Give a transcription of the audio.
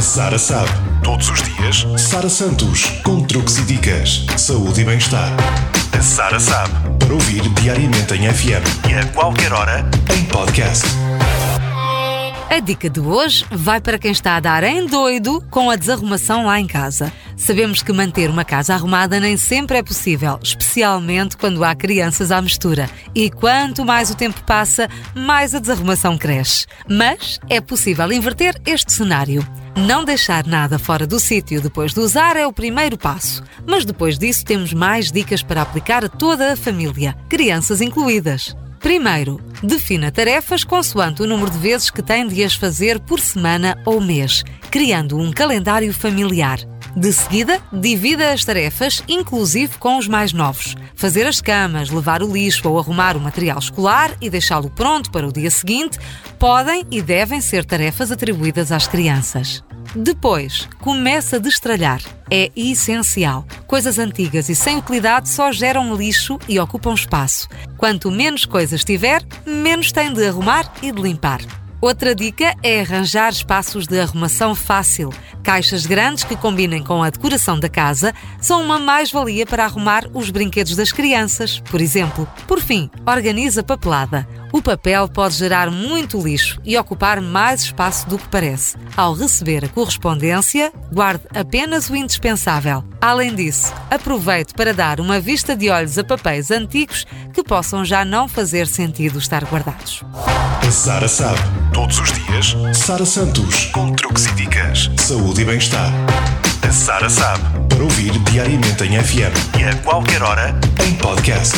A Sara sabe. Todos os dias, Sara Santos, com truques e dicas, saúde e bem-estar. A Sara sabe. Para ouvir diariamente em FM e a qualquer hora em podcast. A dica de hoje vai para quem está a dar em doido com a desarrumação lá em casa. Sabemos que manter uma casa arrumada nem sempre é possível, especialmente quando há crianças à mistura. E quanto mais o tempo passa, mais a desarrumação cresce. Mas é possível inverter este cenário. Não deixar nada fora do sítio depois de usar é o primeiro passo. Mas depois disso temos mais dicas para aplicar a toda a família, crianças incluídas. Primeiro, defina tarefas consoante o número de vezes que tem de as fazer por semana ou mês, criando um calendário familiar. De seguida, divida as tarefas, inclusive com os mais novos. Fazer as camas, levar o lixo ou arrumar o material escolar e deixá-lo pronto para o dia seguinte podem e devem ser tarefas atribuídas às crianças. Depois, começa a destralhar. É essencial. Coisas antigas e sem utilidade só geram lixo e ocupam espaço. Quanto menos coisas tiver, menos tem de arrumar e de limpar. Outra dica é arranjar espaços de arrumação fácil. Caixas grandes que combinem com a decoração da casa são uma mais-valia para arrumar os brinquedos das crianças, por exemplo. Por fim, organiza papelada. O papel pode gerar muito lixo e ocupar mais espaço do que parece. Ao receber a correspondência, guarde apenas o indispensável. Além disso, aproveite para dar uma vista de olhos a papéis antigos que possam já não fazer sentido estar guardados. Sara sabe. Todos os dias, Sara Santos, com truques e dicas, saúde e bem-estar. A Sara sabe. Para ouvir diariamente em FM e a qualquer hora em podcast.